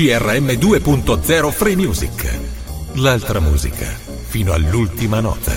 CRM 2.0 Free Music. L'altra musica fino all'ultima nota.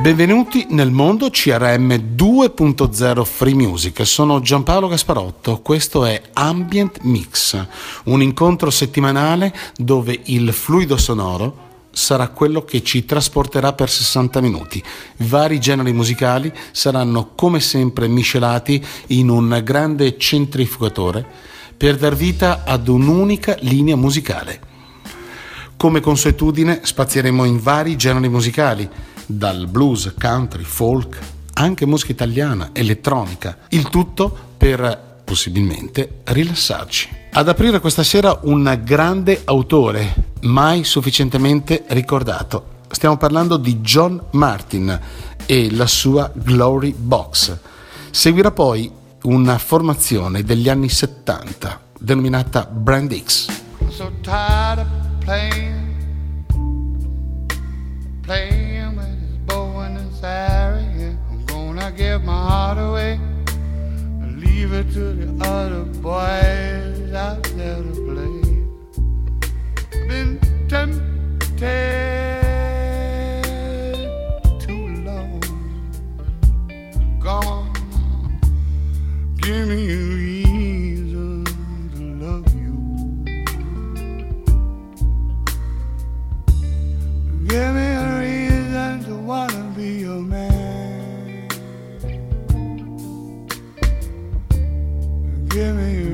Benvenuti nel mondo CRM 2.0 Free Music. Sono Giampaolo Gasparotto. Questo è Ambient Mix, un incontro settimanale dove il fluido sonoro sarà quello che ci trasporterà per 60 minuti. Vari generi musicali saranno come sempre miscelati in un grande centrifugatore per dar vita ad un'unica linea musicale. Come consuetudine spazieremo in vari generi musicali, dal blues, country, folk, anche musica italiana, elettronica, il tutto per possibilmente rilassarci. Ad aprire questa sera un grande autore, mai sufficientemente ricordato. Stiamo parlando di John Martin e la sua Glory Box. Seguirà poi una formazione degli anni 70 denominata Brand X. So tired of playing, playing with his bow and his arrow. I'm gonna give my heart away. leave it to the other boys out there to play. Been tempted too long. Gone. Give me a reason to love you. Give me a reason to wanna be your man. Give me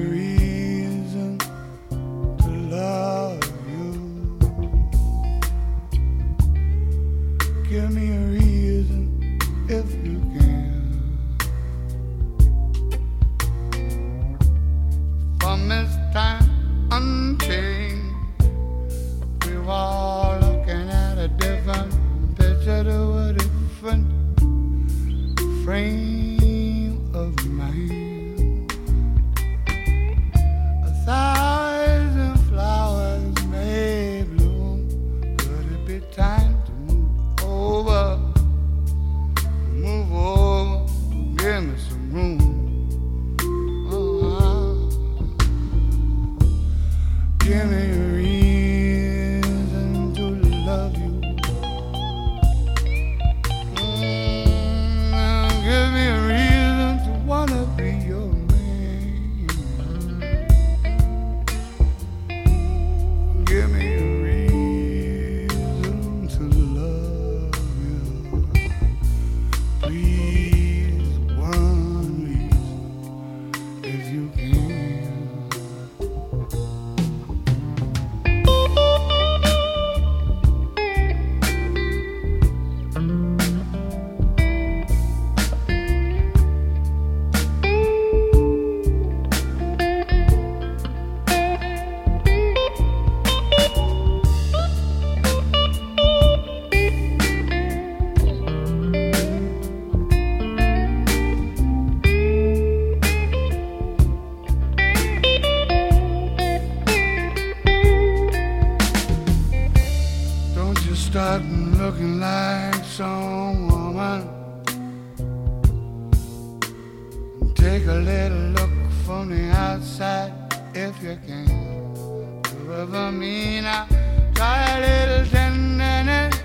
Take a little look from the outside if you can. Whoever me now, try a little tenderness,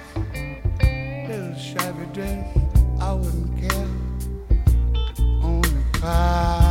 little shabby dress. I wouldn't care. Only cry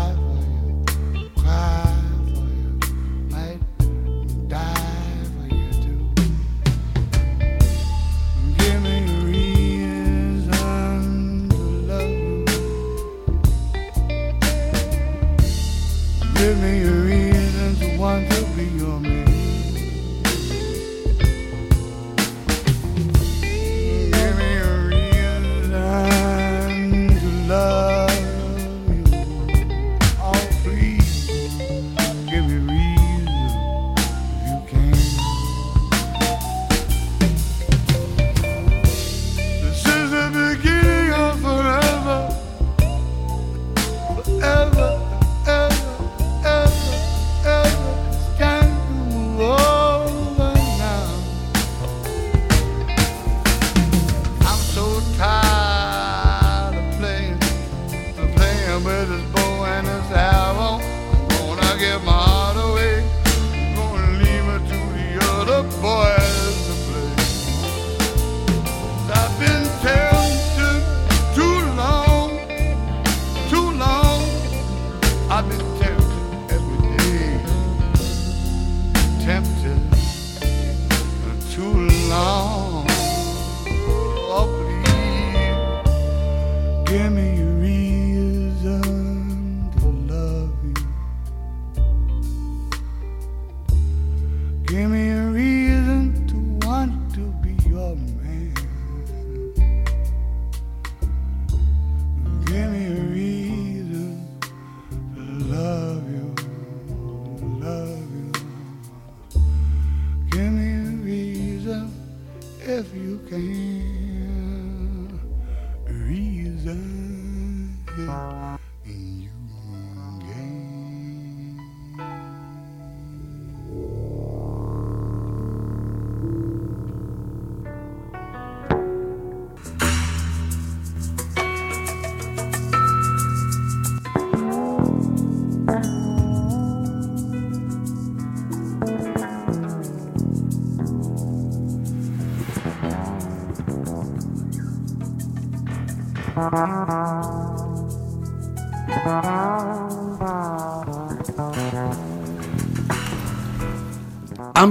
Give me a reason to want to be your man.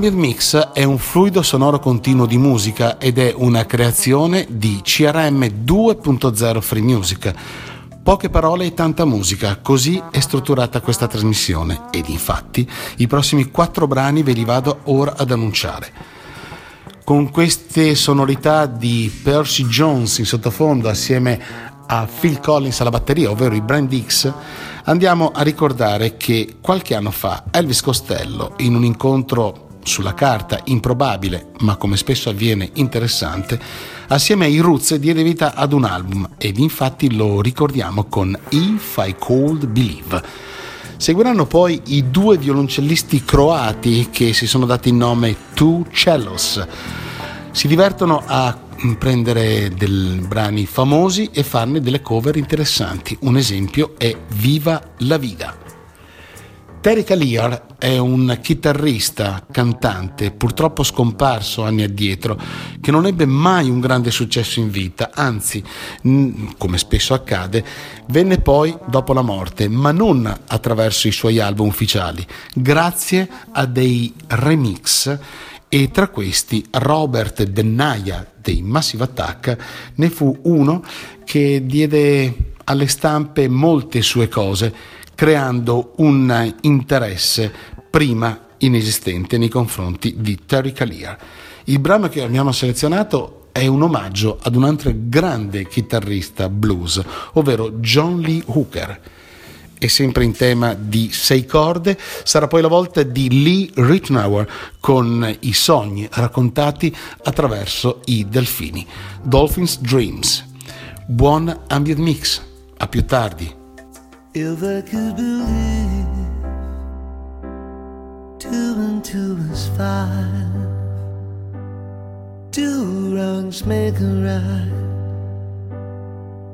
Ambient Mix è un fluido sonoro continuo di musica ed è una creazione di CRM 2.0 Free Music. Poche parole e tanta musica, così è strutturata questa trasmissione ed infatti i prossimi quattro brani ve li vado ora ad annunciare. Con queste sonorità di Percy Jones in sottofondo assieme a Phil Collins alla batteria, ovvero i Brand X, andiamo a ricordare che qualche anno fa Elvis Costello, in un incontro sulla carta improbabile, ma come spesso avviene interessante, assieme ai Roots diede vita ad un album ed infatti lo ricordiamo con If I Cold Believe. Seguiranno poi i due violoncellisti croati che si sono dati il nome Two Cellos. Si divertono a prendere dei brani famosi e farne delle cover interessanti. Un esempio è Viva la Vida. Terry Callier è un chitarrista, cantante, purtroppo scomparso anni addietro, che non ebbe mai un grande successo in vita, anzi, come spesso accade, venne poi dopo la morte, ma non attraverso i suoi album ufficiali, grazie a dei remix e tra questi Robert Dennaia dei Massive Attack ne fu uno che diede alle stampe molte sue cose creando un interesse prima inesistente nei confronti di Terry Callier. Il brano che abbiamo selezionato è un omaggio ad un altro grande chitarrista blues, ovvero John Lee Hooker. E sempre in tema di sei corde, sarà poi la volta di Lee Ritenour con i sogni raccontati attraverso i delfini. Dolphins Dreams. Buon ambient mix, a più tardi. If I could believe two and two is five, two wrongs make a right.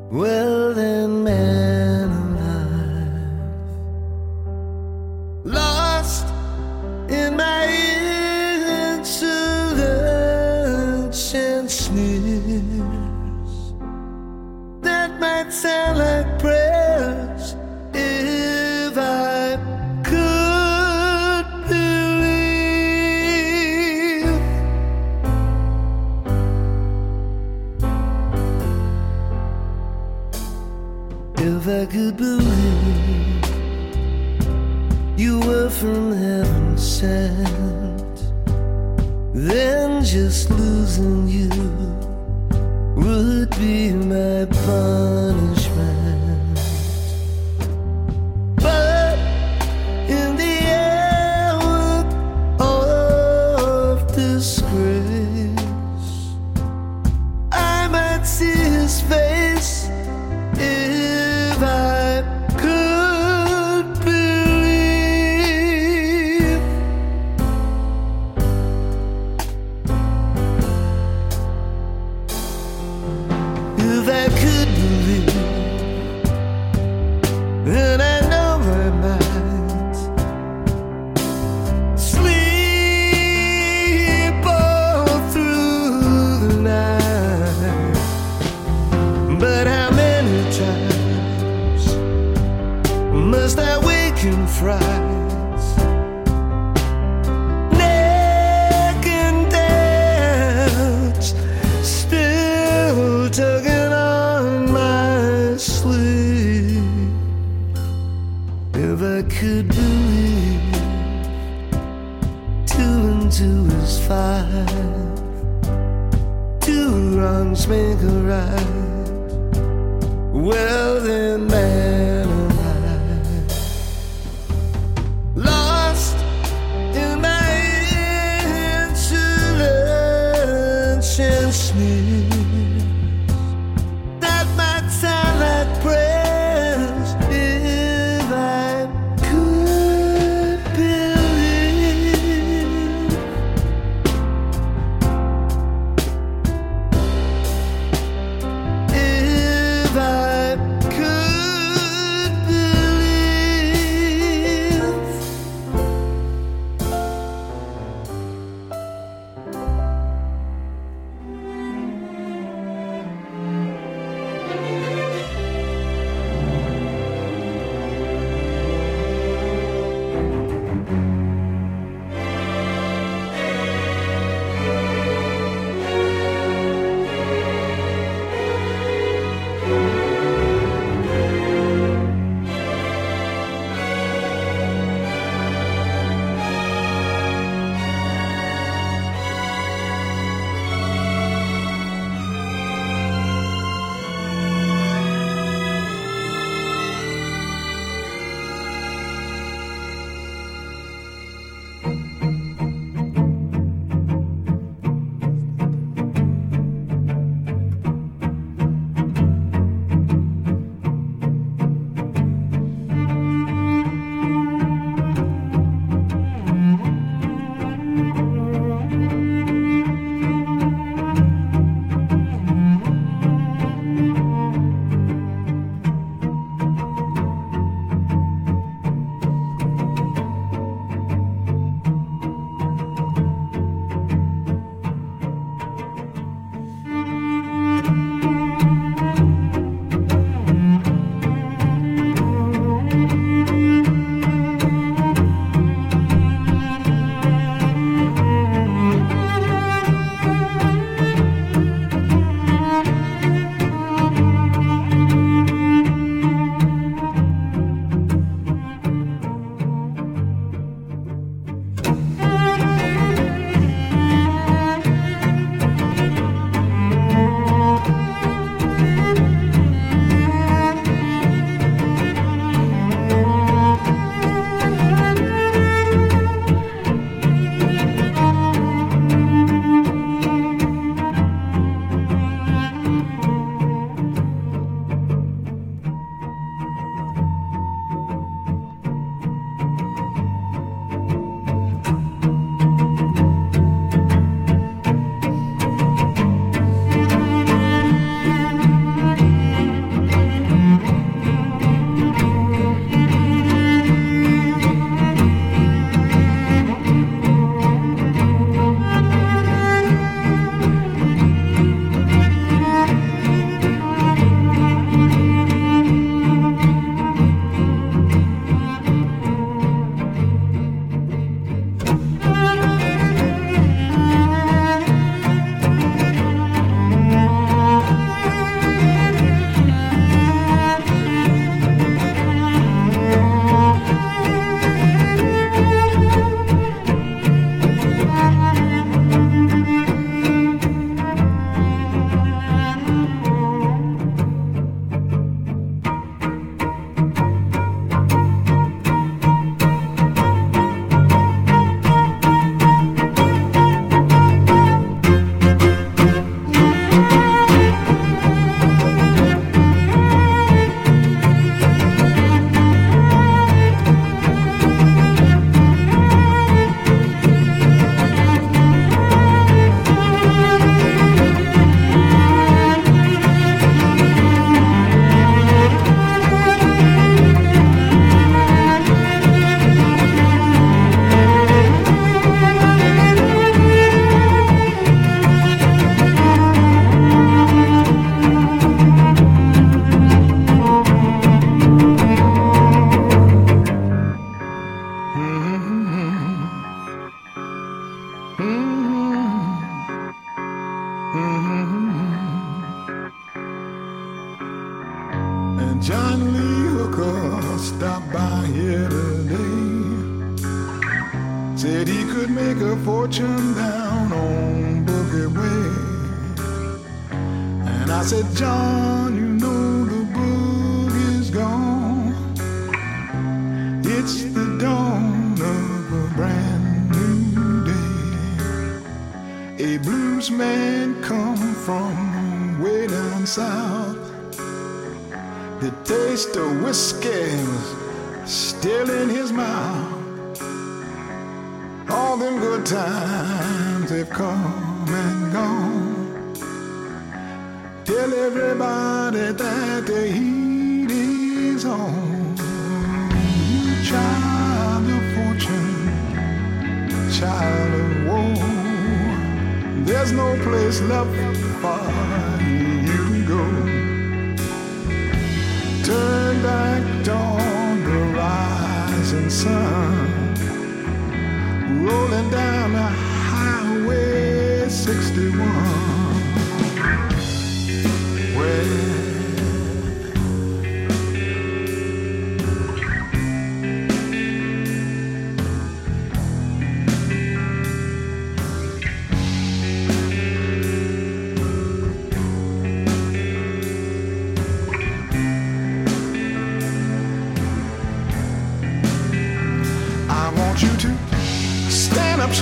Well, then, man alive, lost in my insolence and sneers that might sound like prayers. If I could believe you were from heaven sent, then just losing you would be my punishment.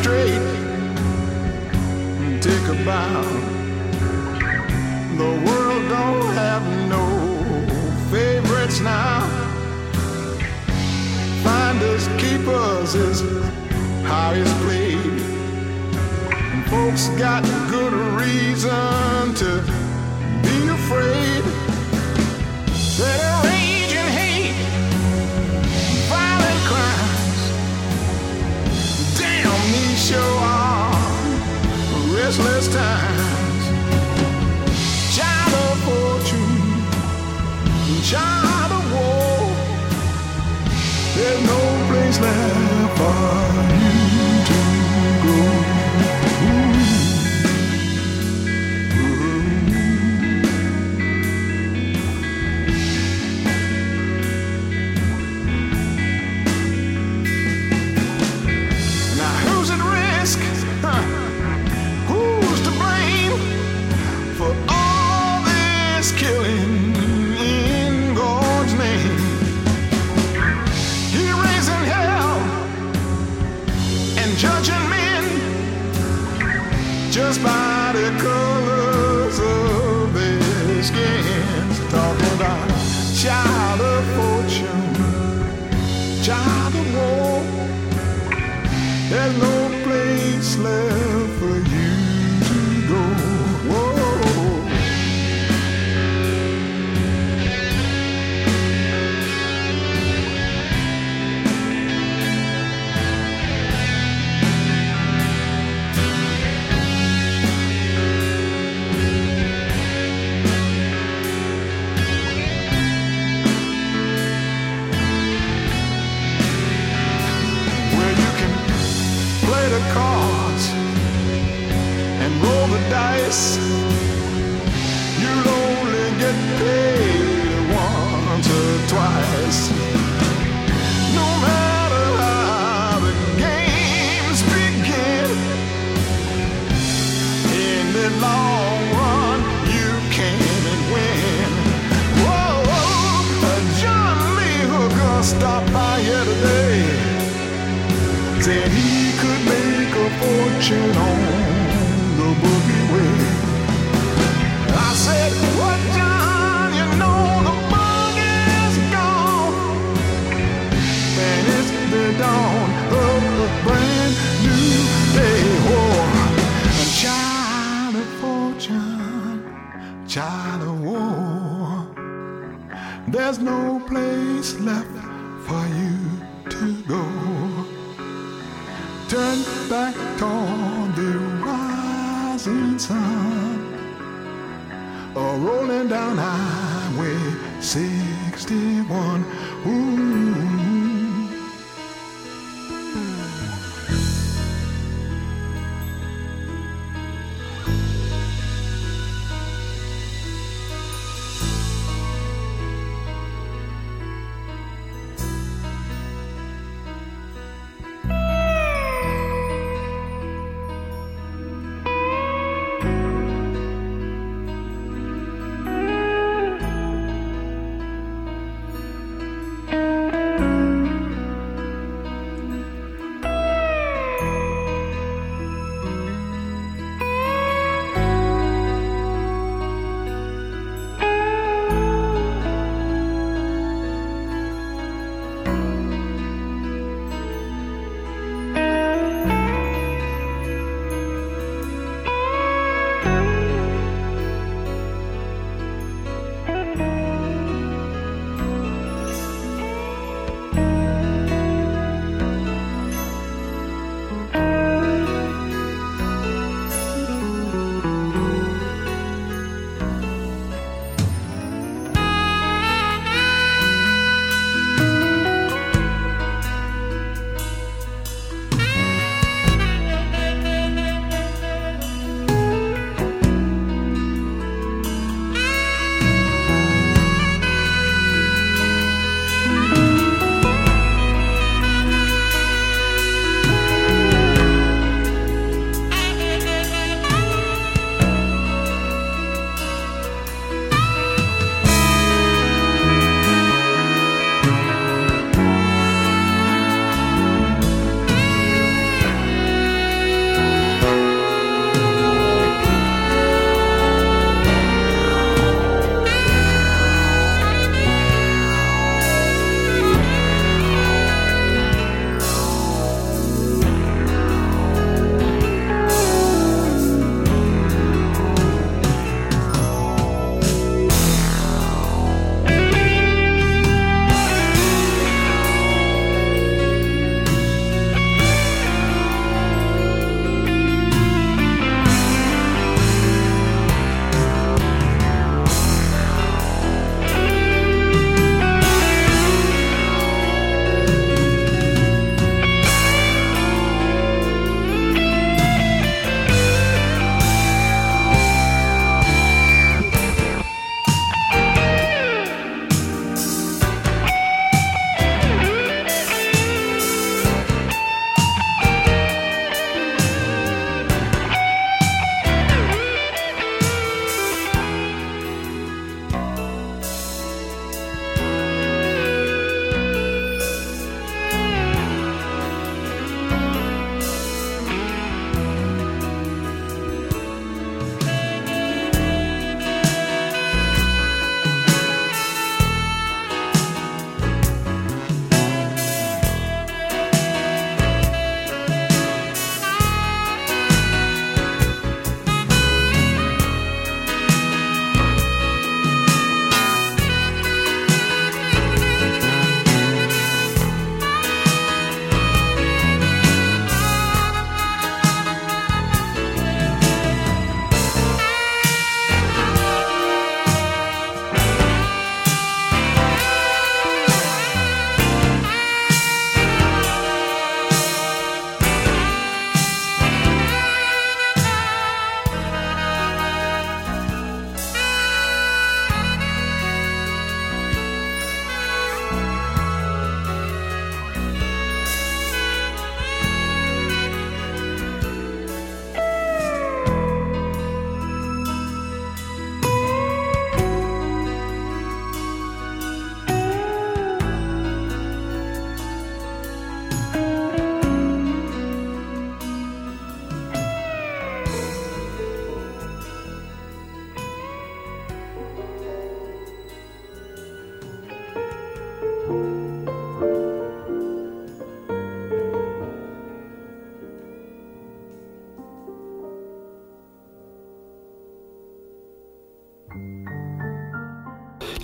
straight and take a bow. The world don't have no favorites now. Finders keepers is how it's played. And folks got good reason to be afraid. There ain't show on restless times. Child of fortune, child of war. There's no place left for.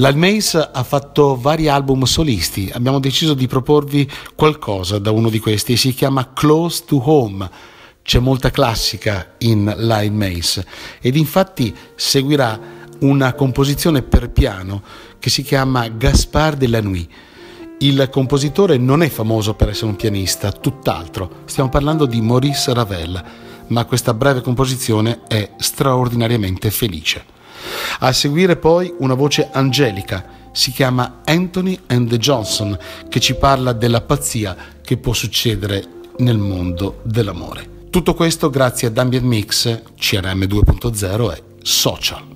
L'Al Mace ha fatto vari album solisti, abbiamo deciso di proporvi qualcosa da uno di questi, si chiama Close to Home. C'è molta classica in Lyle Mace ed infatti seguirà una composizione per piano che si chiama Gaspard de la Nuit. Il compositore non è famoso per essere un pianista, tutt'altro, stiamo parlando di Maurice Ravel, ma questa breve composizione è straordinariamente felice. A seguire poi una voce angelica, si chiama Anthony and the Johnson, che ci parla della pazzia che può succedere nel mondo dell'amore. Tutto questo grazie ad Ambient Mix, CRM 2.0 e Social.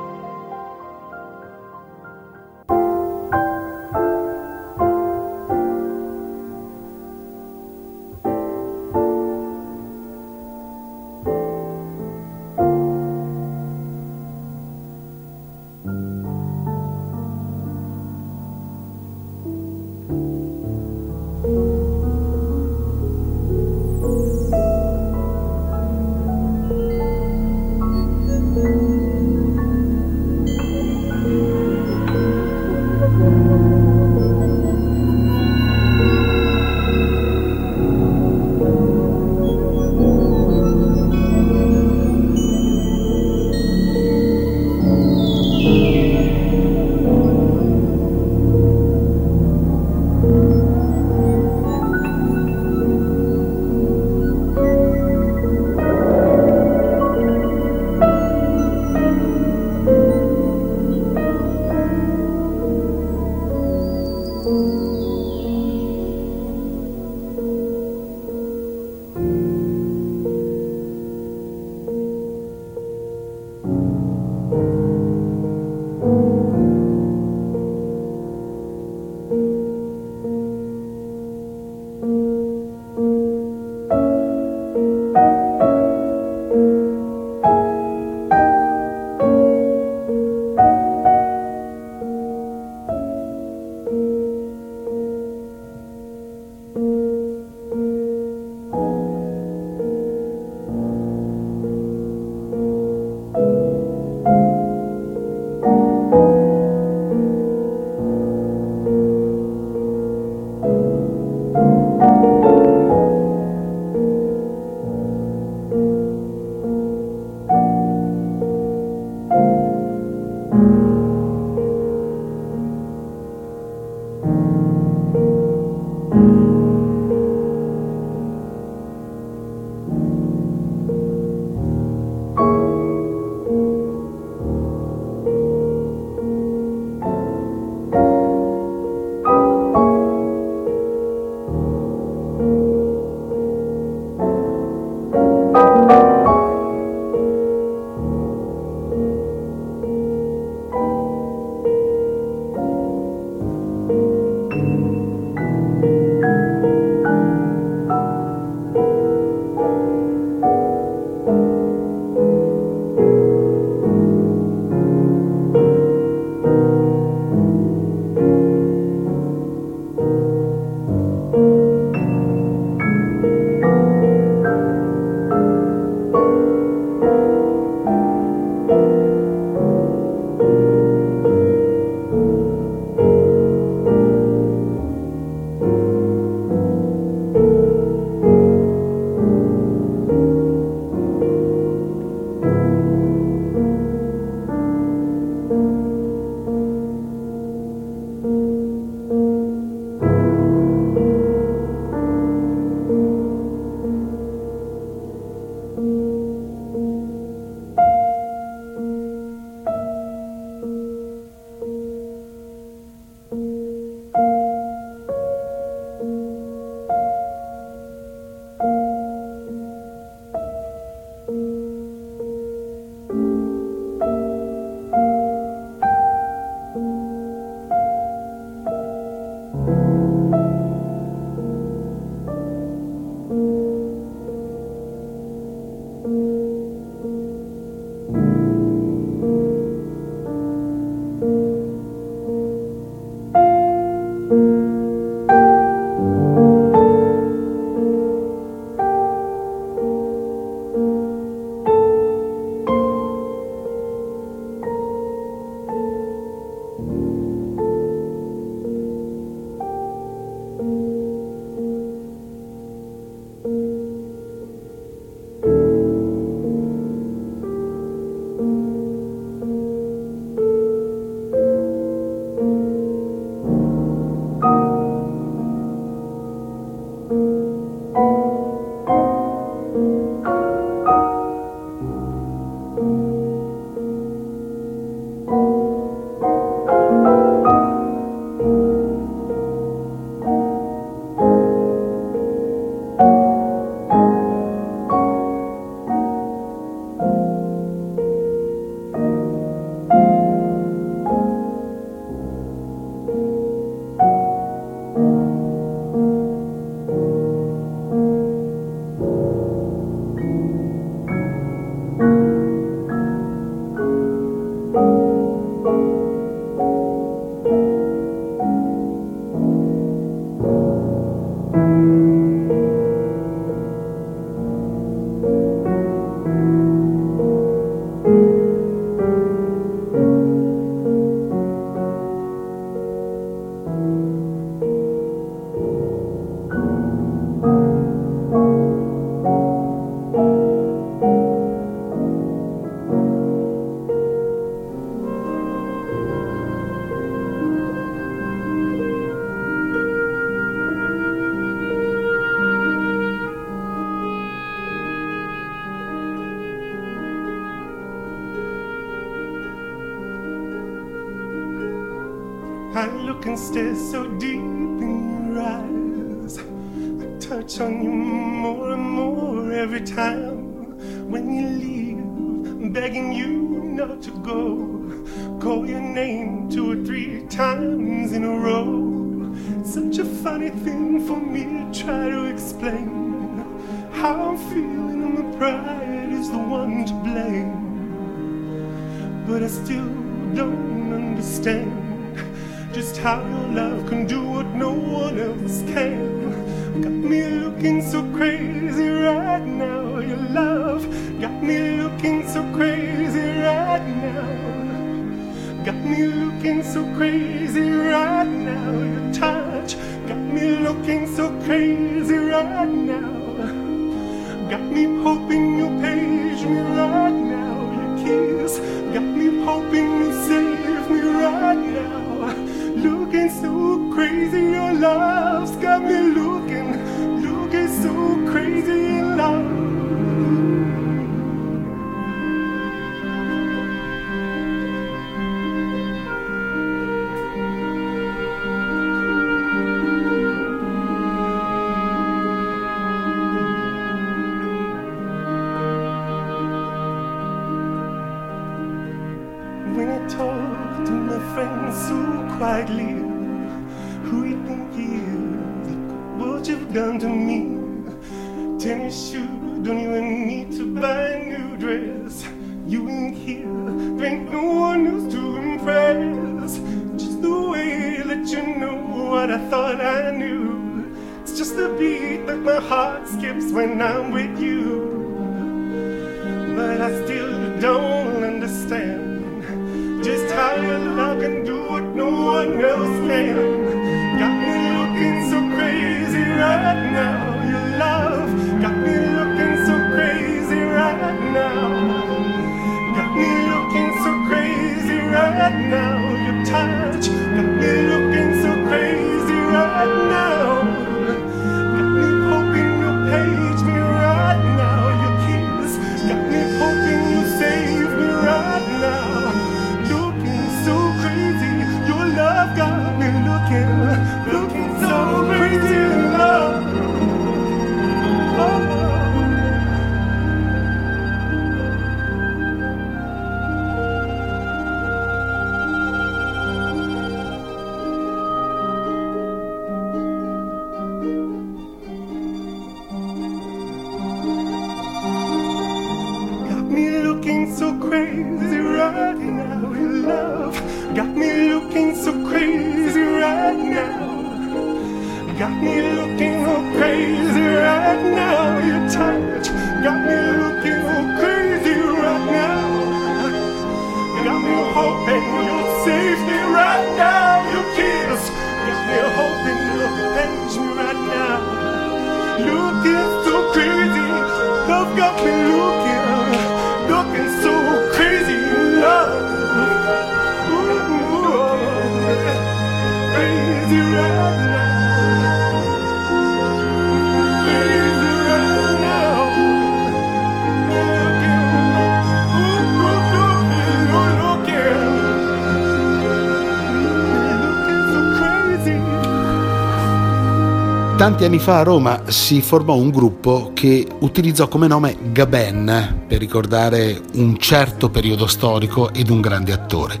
Tanti anni fa a Roma si formò un gruppo che utilizzò come nome Gaben per ricordare un certo periodo storico ed un grande attore.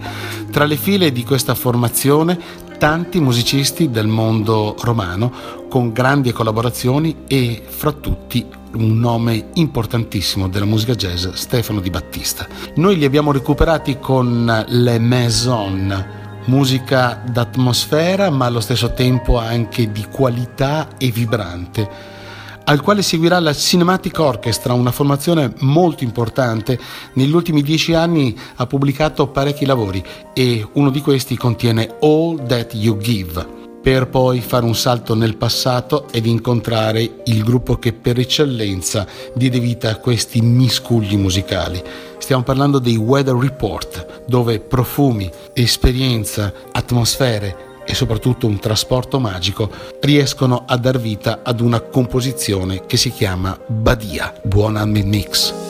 Tra le file di questa formazione tanti musicisti del mondo romano con grandi collaborazioni e fra tutti un nome importantissimo della musica jazz, Stefano Di Battista. Noi li abbiamo recuperati con Le Maison, musica d'atmosfera ma allo stesso tempo anche di qualità e vibrante al quale seguirà la Cinematic Orchestra, una formazione molto importante. Negli ultimi dieci anni ha pubblicato parecchi lavori e uno di questi contiene All That You Give, per poi fare un salto nel passato ed incontrare il gruppo che per eccellenza diede vita a questi miscugli musicali. Stiamo parlando dei Weather Report, dove profumi, esperienza, atmosfere e soprattutto un trasporto magico riescono a dar vita ad una composizione che si chiama Badia. Buon Ambient Mix.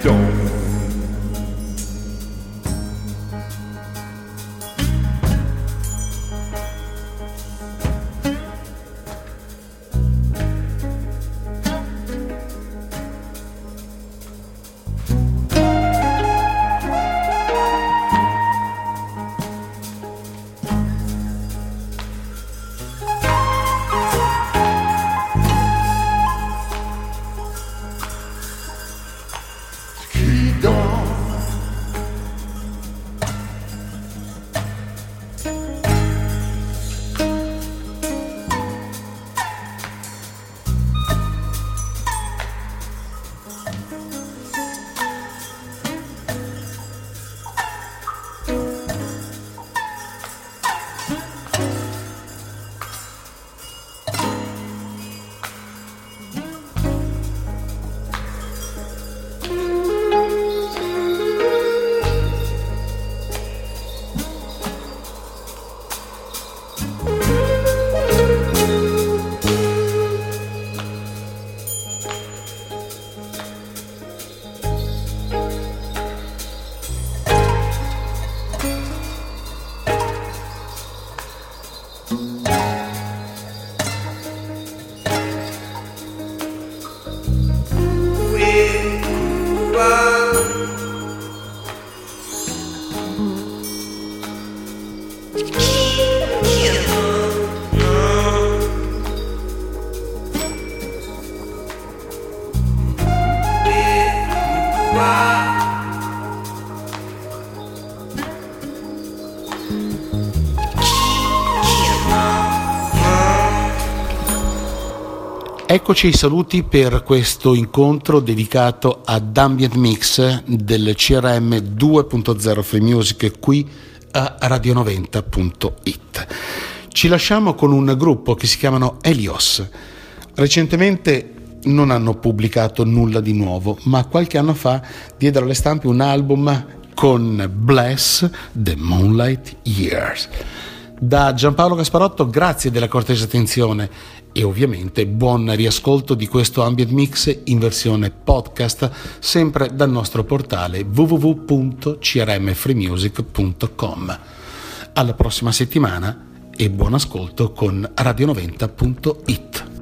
Don't Eccoci ai saluti per questo incontro dedicato ad Ambient Mix del CRM 2.0 Free Music qui a radionoventa.it. Ci lasciamo con un gruppo che si chiamano Helios. Recentemente non hanno pubblicato nulla di nuovo, ma qualche anno fa diedero alle stampe un album con Bless the Moonlight Years. Da Giampaolo Gasparotto, grazie della cortese attenzione e ovviamente buon riascolto di questo Ambient Mix in versione podcast sempre dal nostro portale www.crmfreemusic.com. Alla prossima settimana e buon ascolto con radionoventa.it.